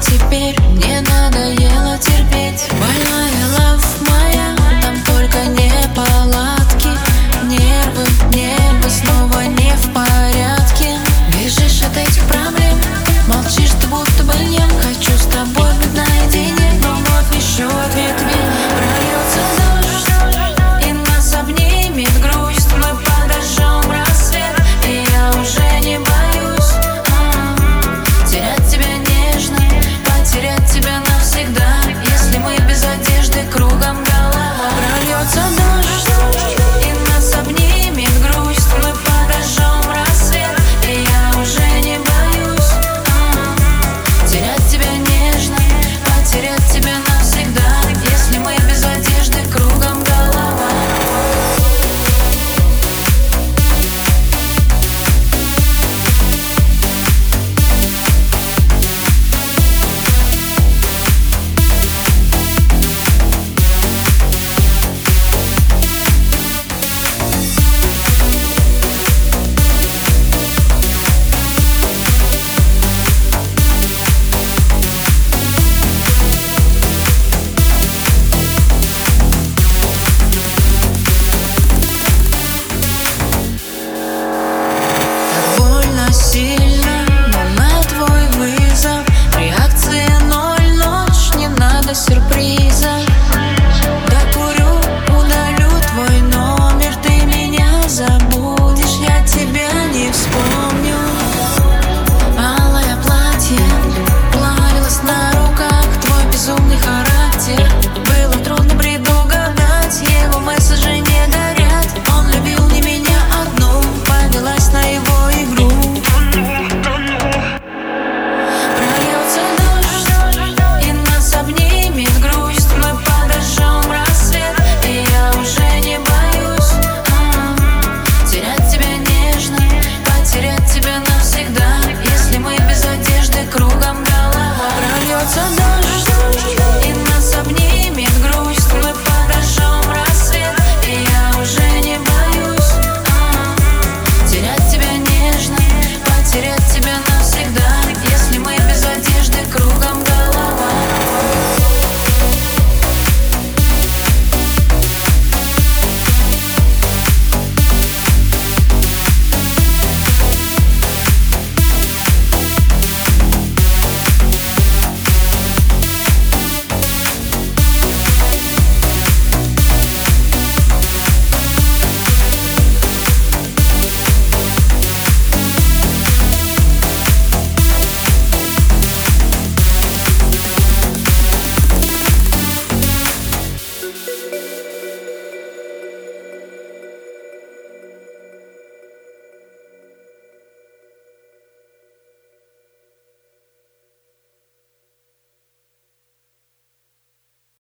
теперь